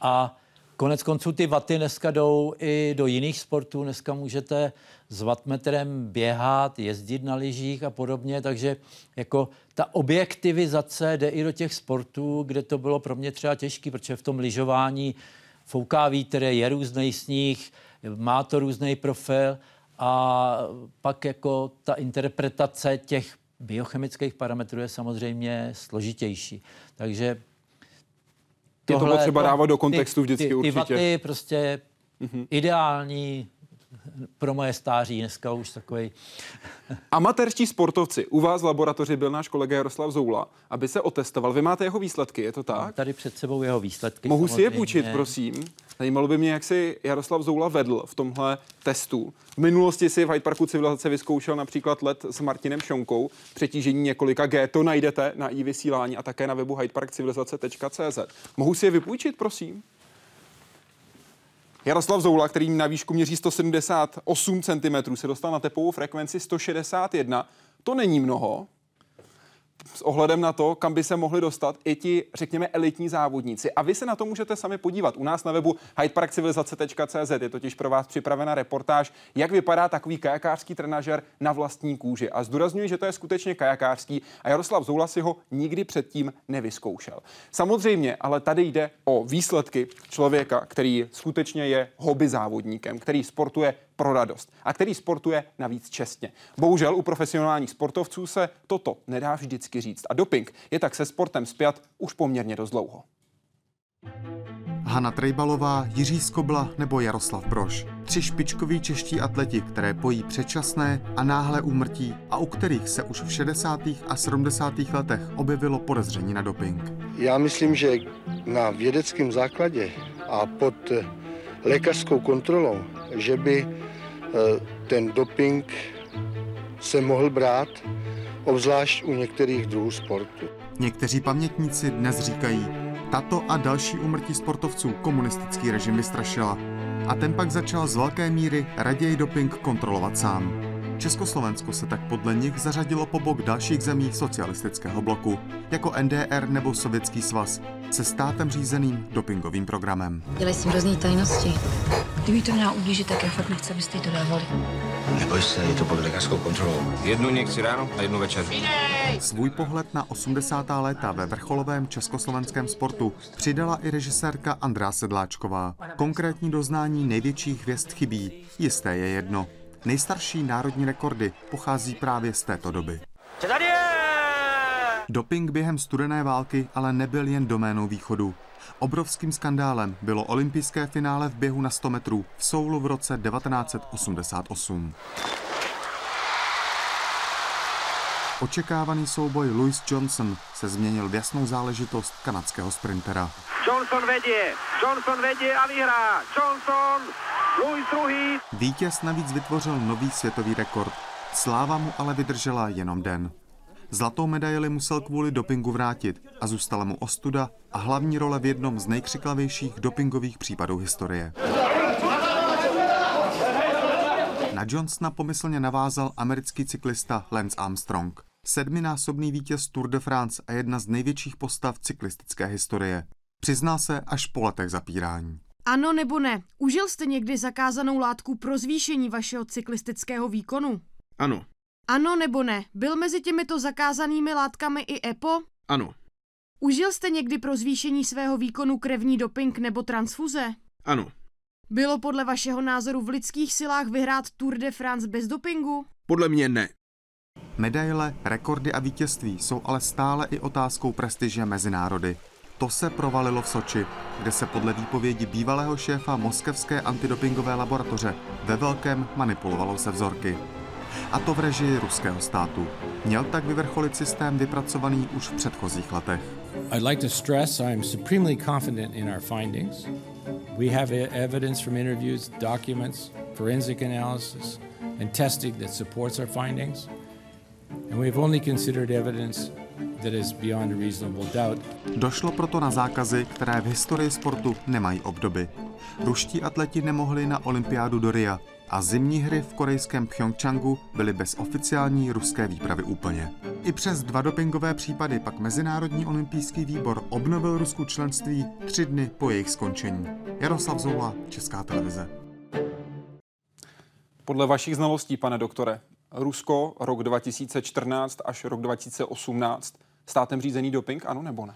A konec konců ty vaty dneska jdou i do jiných sportů. Dneska můžete s vatmetrem běhat, jezdit na lyžích a podobně, takže jako ta objektivizace jde i do těch sportů, kde to bylo pro mě třeba těžké, protože v tom lyžování fouká vítr, je různý sníh, má to různý profil a pak jako ta interpretace těch biochemických parametrů je samozřejmě složitější. Takže tohle, je to potřeba dávat do kontextu vždycky ty, ty, určitě. Ty vaty prostě mm-hmm. ideální pro moje stáří, dneska už takový. [laughs] Amatérští sportovci, u vás v laboratoři byl náš kolega Jaroslav Zoula, aby se otestoval. Vy máte jeho výsledky, je to tak? Mám tady před sebou jeho výsledky. Mohu samozřejmě. si je půjčit, prosím? Zajímalo by mě, jak si Jaroslav Zoula vedl v tomhle testu. V minulosti si v Hyde Parku civilizace vyzkoušel například let s Martinem Šonkou, přetížení několika G, to najdete na i vysílání a také na webu hydeparkcivilizace.cz. Mohu si je vypůjčit, prosím? Jaroslav Zoula, který na výšku měří 178 cm, se dostal na tepovou frekvenci 161. To není mnoho, s ohledem na to, kam by se mohli dostat i ti, řekněme, elitní závodníci. A vy se na to můžete sami podívat. U nás na webu hydeparkcivilizace.cz je totiž pro vás připravena reportáž, jak vypadá takový kajakářský trenažer na vlastní kůži. A zdůrazňuji, že to je skutečně kajakářský a Jaroslav Zoula si ho nikdy předtím nevyzkoušel. Samozřejmě, ale tady jde o výsledky člověka, který skutečně je hobby závodníkem, který sportuje pro radost a který sportuje navíc čestně. Bohužel u profesionálních sportovců se toto nedá vždycky říct a doping je tak se sportem zpět už poměrně dost dlouho. Hana Trejbalová, Jiří Skobla nebo Jaroslav Brož. Tři špičkoví čeští atleti, které pojí předčasné a náhle úmrtí a u kterých se už v 60. a 70. letech objevilo podezření na doping. Já myslím, že na vědeckém základě a pod lékařskou kontrolou, že by ten doping se mohl brát, obzvlášť u některých druhů sportu. Někteří pamětníci dnes říkají, tato a další umrtí sportovců komunistický režim vystrašila a ten pak začal z velké míry raději doping kontrolovat sám. Československo se tak podle nich zařadilo po bok dalších zemí socialistického bloku, jako NDR nebo Sovětský svaz, se státem řízeným dopingovým programem. Dělej si hrozný tajnosti. Kdyby to měla ublížit, tak já fakt nechci, abyste jí to dávali. Neboj se, je to pod lékařskou kontrolou. Jednu někci ráno a jednu večer. Svůj pohled na 80. léta ve vrcholovém československém sportu přidala i režisérka Andrá Sedláčková. Konkrétní doznání největších hvězd chybí, jisté je jedno. Nejstarší národní rekordy pochází právě z této doby. Doping během studené války ale nebyl jen doménou východu. Obrovským skandálem bylo olympijské finále v běhu na 100 metrů v Soulu v roce 1988. Očekávaný souboj Louis Johnson se změnil v jasnou záležitost kanadského sprintera. Johnson vedie, Johnson vedie a vyhrá. Johnson, Louis druhý. Vítěz navíc vytvořil nový světový rekord. Sláva mu ale vydržela jenom den. Zlatou medaili musel kvůli dopingu vrátit a zůstala mu ostuda a hlavní role v jednom z nejkřiklavějších dopingových případů historie. Na Johnsona pomyslně navázal americký cyklista Lance Armstrong, sedminásobný vítěz Tour de France a jedna z největších postav cyklistické historie. Přiznal se až po letech zapírání. Ano nebo ne? Užil jste někdy zakázanou látku pro zvýšení vašeho cyklistického výkonu? Ano. Ano nebo ne? Byl mezi těmito zakázanými látkami i EPO? Ano. Užil jste někdy pro zvýšení svého výkonu krevní doping nebo transfuze? Ano. Bylo podle vašeho názoru v lidských silách vyhrát Tour de France bez dopingu? Podle mě ne. Medaile, rekordy a vítězství jsou ale stále i otázkou prestiže mezi národy. To se provalilo v Soči, kde se podle výpovědi bývalého šéfa moskevské antidopingové laboratoře ve velkém manipulovalo se vzorky. A to v režii ruského státu. Měl tak vyvrcholit systém vypracovaný už v předchozích letech. I'd like to stress I am supremely confident in our findings. We have e- evidence from interviews, documents, forensic analysis, and testing that supports our findings. And we have only considered evidence that is beyond a reasonable doubt. Došlo proto na zákazy, které v historii sportu nemají obdoby. Ruští atleti nemohli na olympiádu do Ria a zimní hry v korejském Pyeongchangu byly bez oficiální ruské výpravy úplně. I přes dva dopingové případy pak Mezinárodní olympijský výbor obnovil Rusku členství tři dny po jejich skončení. Jaroslav Zoula, Česká televize. Podle vašich znalostí, pane doktore, Rusko rok 2014 až rok 2018 státem řízený doping, ano nebo ne?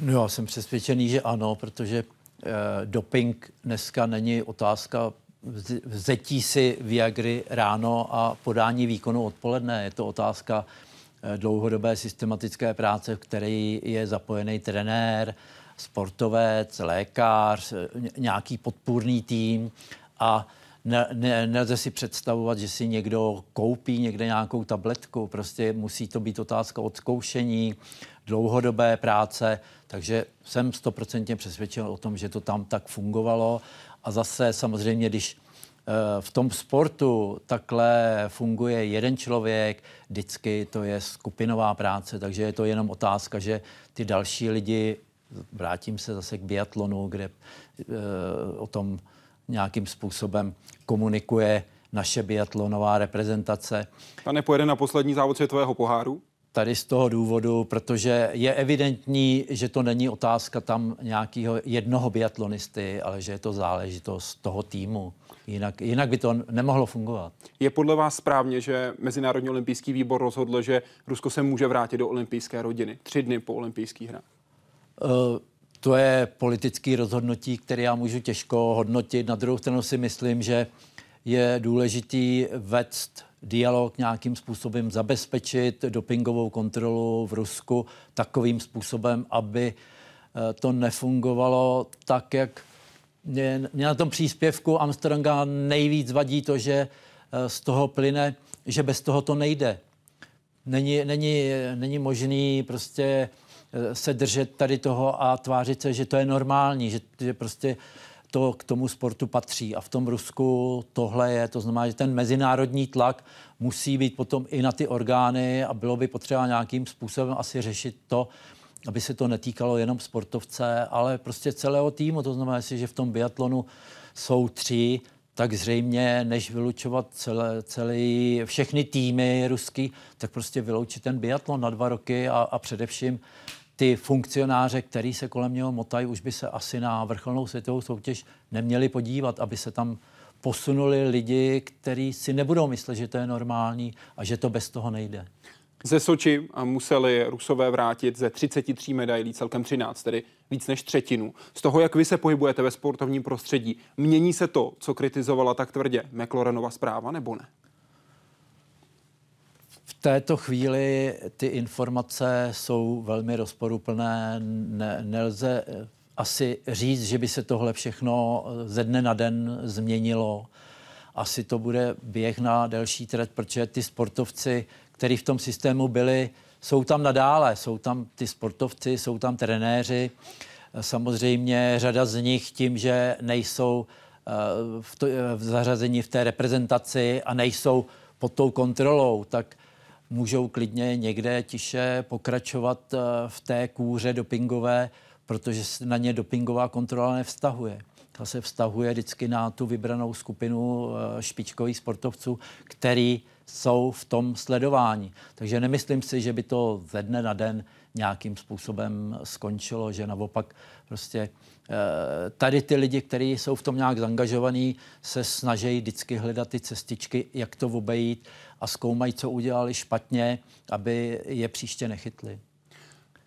No já jsem přesvědčený, že ano, protože eh, doping dneska není otázka vzetí si Viagry ráno a podání výkonu odpoledne. Je to otázka eh, dlouhodobé systematické práce, v které je zapojený trenér, sportovec, lékař, eh, ně- nějaký podpůrný tým a ne, ne, nelze si představovat, že si někdo koupí někde nějakou tabletku. Prostě musí to být otázka odzkoušení, dlouhodobé práce, takže jsem stoprocentně přesvědčen o tom, že to tam tak fungovalo. A zase samozřejmě, když eh, v tom sportu takhle funguje jeden člověk, vždycky to je skupinová práce, takže je to jenom otázka, že ty další lidi, vrátím se zase k biatlonu, kde eh, o tom nějakým způsobem komunikuje naše biatlonová reprezentace. Ta nepojede na poslední závod světového poháru? Tady z toho důvodu, protože je evidentní, že to není otázka tam nějakého jednoho biatlonisty, ale že je to záležitost toho týmu. Jinak, jinak by to nemohlo fungovat. Je podle vás správně, že Mezinárodní olympijský výbor rozhodl, že Rusko se může vrátit do olympijské rodiny tři dny po olympijských hrách? Uh, to je politické rozhodnutí, které já můžu těžko hodnotit. Na druhou stranu si myslím, že je důležitý vést dialog nějakým způsobem, zabezpečit dopingovou kontrolu v Rusku takovým způsobem, aby eh, to nefungovalo tak, jak mě, mě na tom příspěvku Armstronga nejvíc vadí to, že eh, z toho plyne, že bez toho to nejde. Není, není, není možný prostě eh, se držet tady toho a tvářit se, že to je normální, že, že prostě to k tomu sportu patří. A v tom Rusku tohle je, to znamená, že ten mezinárodní tlak musí být potom i na ty orgány a bylo by potřeba nějakým způsobem asi řešit to, aby se to netýkalo jenom sportovce, ale prostě celého týmu. To znamená, že v tom biatlonu jsou tři, tak zřejmě, než vylučovat celé, celý, všechny týmy ruský, tak prostě vyloučit ten biatlon na dva roky a, a především ty funkcionáře, který se kolem něho motají, už by se asi na vrcholnou světovou soutěž neměli podívat, aby se tam posunuli lidi, kteří si nebudou myslet, že to je normální a že to bez toho nejde. Ze Soči museli Rusové vrátit ze 33 medailí celkem 13, tedy víc než třetinu. Z toho, jak vy se pohybujete ve sportovním prostředí, mění se to, co kritizovala tak tvrdě McLarenova zpráva, nebo ne? Této chvíli ty informace jsou velmi rozporuplné. Ne, nelze asi říct, že by se tohle všechno ze dne na den změnilo. Asi to bude běh na delší trať, protože ty sportovci, kteří v tom systému byli, jsou tam nadále. Jsou tam ty sportovci, jsou tam trenéři. Samozřejmě řada z nich tím, že nejsou eh, v, to, v zařazení v té reprezentaci a nejsou pod tou kontrolou, tak můžou klidně někde tiše pokračovat eh, v té kůře dopingové, protože na ně dopingová kontrola nevztahuje. Ta se vztahuje vždycky na tu vybranou skupinu eh, špičkových sportovců, který jsou v tom sledování. Takže nemyslím si, že by to ze dne na den nějakým způsobem skončilo, že naopak prostě eh, tady ty lidi, kteří jsou v tom nějak zaangažovaní, se snaží vždycky hledat ty cestičky, jak to obejít a zkoumají, co udělali špatně, aby je příště nechytli.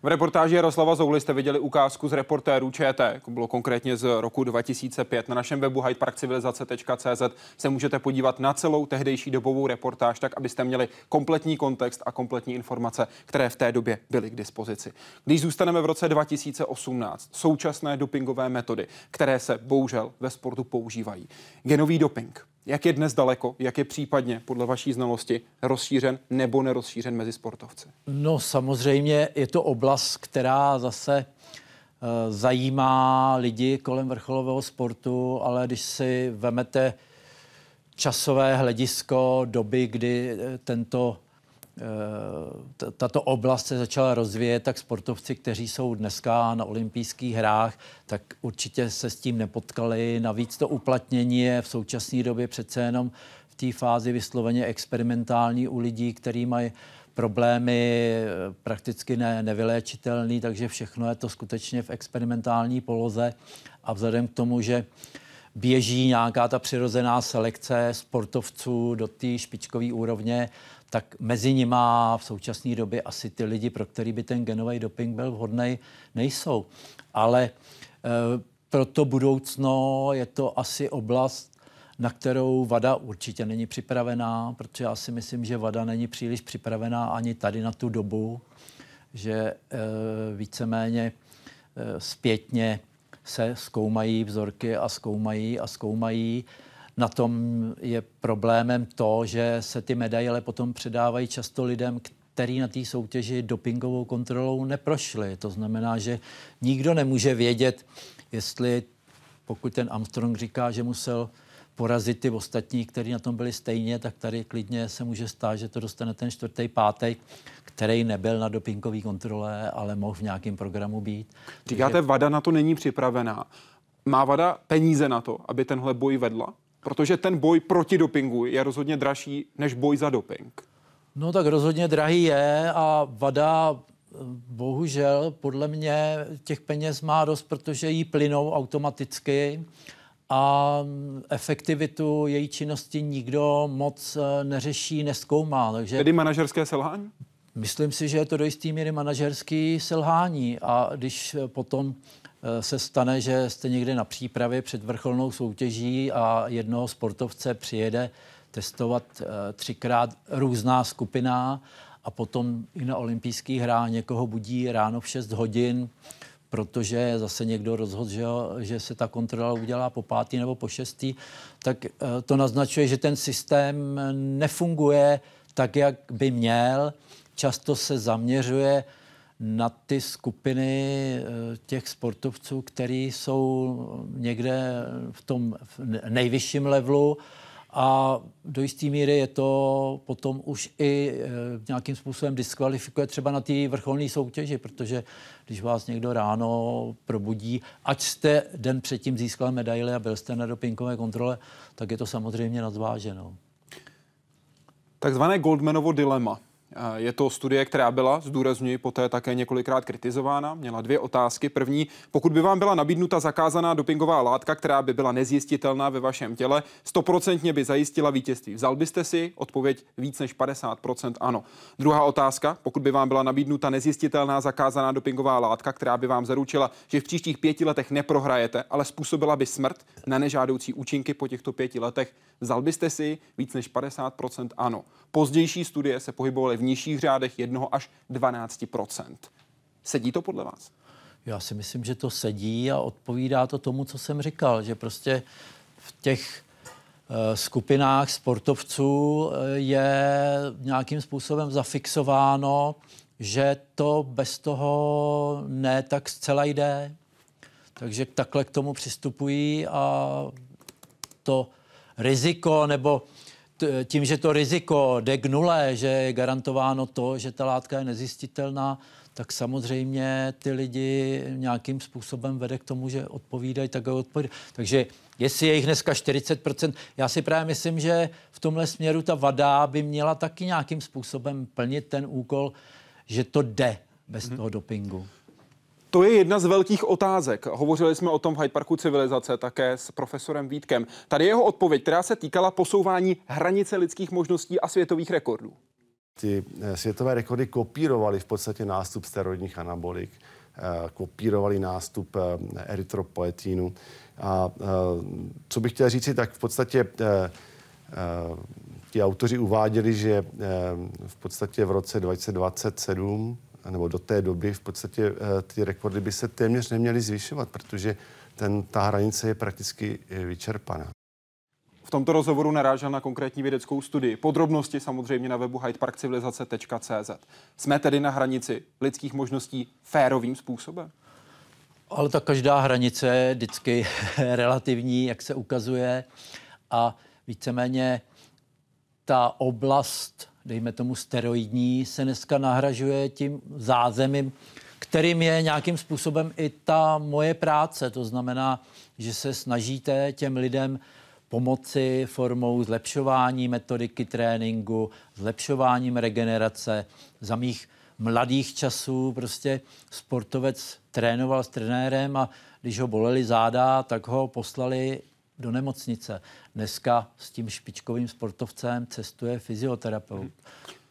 V reportáži Jaroslava Zouly jste viděli ukázku z reportérů ČT, bylo konkrétně z roku 2005. Na našem webu hydeparkcivilizace.cz se můžete podívat na celou tehdejší dobovou reportáž, tak abyste měli kompletní kontext a kompletní informace, které v té době byly k dispozici. Když zůstaneme v roce 2018, současné dopingové metody, které se bohužel ve sportu používají. Genový doping, jak je dnes daleko, jak je případně podle vaší znalosti rozšířen nebo nerozšířen mezi sportovci? No samozřejmě je to oblast, která zase uh, zajímá lidi kolem vrcholového sportu, ale když si vemete časové hledisko doby, kdy eh, tento tato oblast se začala rozvíjet, tak sportovci, kteří jsou dneska na olympijských hrách, tak určitě se s tím nepotkali. Navíc to uplatnění je v současné době přece jenom v té fázi vysloveně experimentální u lidí, kteří mají problémy eh, prakticky ne, nevyléčitelný, takže všechno je to skutečně v experimentální poloze a vzhledem k tomu, že běží nějaká ta přirozená selekce sportovců do té špičkové úrovně, tak mezi nima v současné době asi ty lidi, pro který by ten genový doping byl vhodný, nejsou. Ale e, pro to budoucno je to asi oblast, na kterou VADA určitě není připravená, protože já si myslím, že VADA není příliš připravená ani tady na tu dobu, že e, víceméně e, zpětně se zkoumají vzorky a zkoumají a zkoumají na tom je problémem to, že se ty medaile potom předávají často lidem, který na té soutěži dopingovou kontrolou neprošli. To znamená, že nikdo nemůže vědět, jestli pokud ten Armstrong říká, že musel porazit ty ostatní, kteří na tom byli stejně, tak tady klidně se může stát, že to dostane ten čtvrtý, pátý, který nebyl na dopingové kontrole, ale mohl v nějakém programu být. Říkáte, Takže... VADA na to není připravená. Má VADA peníze na to, aby tenhle boj vedla? Protože ten boj proti dopingu je rozhodně dražší než boj za doping. No tak rozhodně drahý je a vada bohužel podle mě těch peněz má dost, protože jí plynou automaticky a efektivitu její činnosti nikdo moc eh, neřeší, neskoumá. Takže Tedy manažerské selhání? Myslím si, že je to do jistý míry manažerský selhání a když potom se stane, že jste někde na přípravě před vrcholnou soutěží a jednoho sportovce přijede testovat eh, třikrát různá skupina a potom i na olympijských hrách někoho budí ráno v 6 hodin, protože zase někdo rozhodl, že, že se ta kontrola udělá po pátý nebo po šestý, tak eh, to naznačuje, že ten systém nefunguje tak, jak by měl. Často se zaměřuje na ty skupiny eh, těch sportovců, který jsou někde v tom nejvyšším levelu a do jisté míry je to potom už i eh, nějakým způsobem diskvalifikuje třeba na té vrcholné soutěži, protože když vás někdo ráno probudí, ať jste den předtím získal medaily a byl jste na dopinkové kontrole, tak je to samozřejmě nadzváženo. Takzvané Goldmanovo dilema Je to studie, která byla, zdůrazňuji, poté také několikrát kritizována. Měla dvě otázky. První, pokud by vám byla nabídnuta zakázaná dopingová látka, která by byla nezjistitelná ve vašem těle, stoprocentně by zajistila vítězství. Vzal byste si odpověď víc než 50% ano. Druhá otázka, pokud by vám byla nabídnuta nezjistitelná zakázaná dopingová látka, která by vám zaručila, že v příštích pěti letech neprohrajete, ale způsobila by smrt na nežádoucí účinky po těchto pěti letech, vzal byste si víc než 50% ano. Pozdější studie se pohybovaly v nižších řádech 1 až 12% Sedí to podle vás? Já si myslím, že to sedí a odpovídá to tomu, co jsem říkal, že prostě v těch eh, skupinách sportovců eh, je nějakým způsobem zafixováno, že to bez toho ne tak zcela jde. Takže takhle k tomu přistupují a to riziko nebo tím, že to riziko jde k nule, že je garantováno to, že ta látka je nezjistitelná, tak samozřejmě ty lidi nějakým způsobem vede k tomu, že odpovídají, tak odpovídají. Takže jestli je jich dneska 40%, já si právě myslím, že v tomhle směru ta vada by měla taky nějakým způsobem plnit ten úkol, že to jde bez hmm. toho dopingu. To je jedna z velkých otázek. Hovořili jsme o tom v Hyde Parku civilizace také s profesorem Vítkem. Tady jeho odpověď, která se týkala posouvání hranice lidských možností a světových rekordů. Ty eh, světové rekordy kopírovaly v podstatě nástup steroidních anabolik, eh, kopírovali nástup eh, erytropoetínu. A co bych chtěl říct, tak v podstatě ti autoři uváděli, že v podstatě v roce 2027 nebo do té doby v podstatě eh, ty rekordy by se téměř neměly zvyšovat, protože ten, ta hranice je prakticky eh, vyčerpaná. V tomto rozhovoru narážel na konkrétní vědeckou studii. Podrobnosti samozřejmě na webu hydeparkcivilizace.cz. Jsme tedy na hranici lidských možností férovým způsobem? Ale ta každá hranice je vždycky [laughs] relativní, jak se ukazuje. A víceméně ta oblast dejme tomu steroidní, se dneska nahražuje tím zázemím, kterým je nějakým způsobem i ta moje práce. To znamená, že se snažíte těm lidem pomoci formou zlepšování metodiky tréninku, zlepšováním regenerace. Za mých mladých časů prostě sportovec trénoval s trenérem a když ho boleli záda, tak ho poslali do nemocnice. Dneska s tím špičkovým sportovcem cestuje fyzioterapeut.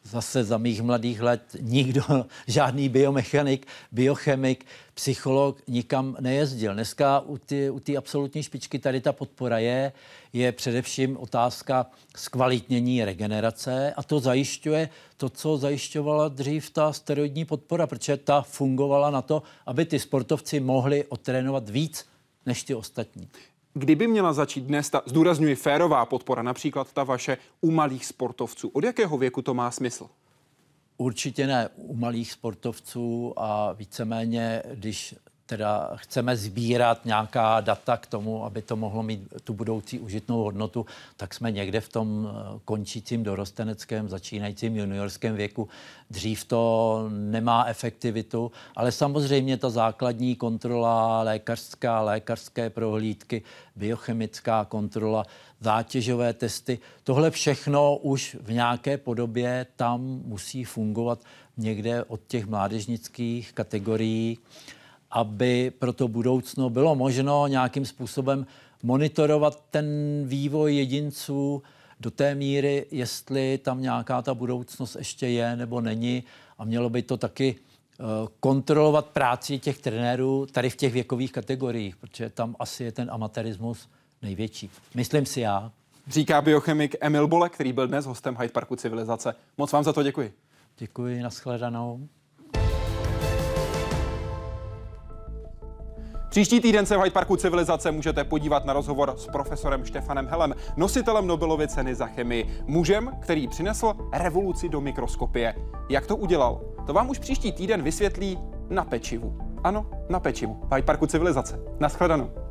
Zase za mých mladých let nikdo, [laughs] žádný biomechanik, biochemik, psycholog nikam nejezdil. Dneska u té u absolutní špičky tady ta podpora je, je především otázka zkvalitnění regenerace a to zajišťuje to, co zajišťovala dřív ta steroidní podpora, protože ta fungovala na to, aby ty sportovci mohli otrénovat víc než ty ostatní. Kdyby měla začít dnes ta, zdůrazňuji, férová podpora, například ta vaše u malých sportovců, od jakého věku to má smysl? Určitě ne u malých sportovců a víceméně, když teda chceme sbírat nějaká data k tomu, aby to mohlo mít tu budoucí užitnou hodnotu, tak jsme někde v tom eh, končícím dorosteneckém, začínajícím juniorském věku. Dřív to nemá efektivitu, ale samozřejmě ta základní kontrola lékařská, lékařské prohlídky, biochemická kontrola, zátěžové testy, tohle všechno už v nějaké podobě tam musí fungovat někde od těch mládežnických kategorií aby pro to budoucno bylo možno nějakým způsobem monitorovat ten vývoj jedinců do té míry, jestli tam nějaká ta budoucnost ještě je nebo není. A mělo by to taky eh, kontrolovat práci těch trenérů tady v těch věkových kategoriích, protože tam asi je ten amatérismus největší. Myslím si já. Říká biochemik Emil Bole, který byl dnes hostem Hyde Parku Civilizace. Moc vám za to děkuji. Děkuji, nashledanou. Příští týden se v Hyde Parku Civilizace můžete podívat na rozhovor s profesorem Štefanem Helem, nositelem Nobelovy ceny za chemii, mužem, který přinesl revoluci do mikroskopie. Jak to udělal? To vám už příští týden vysvětlí na pečivu. Ano, na pečivu. V Hyde Parku Civilizace. Naschledanou.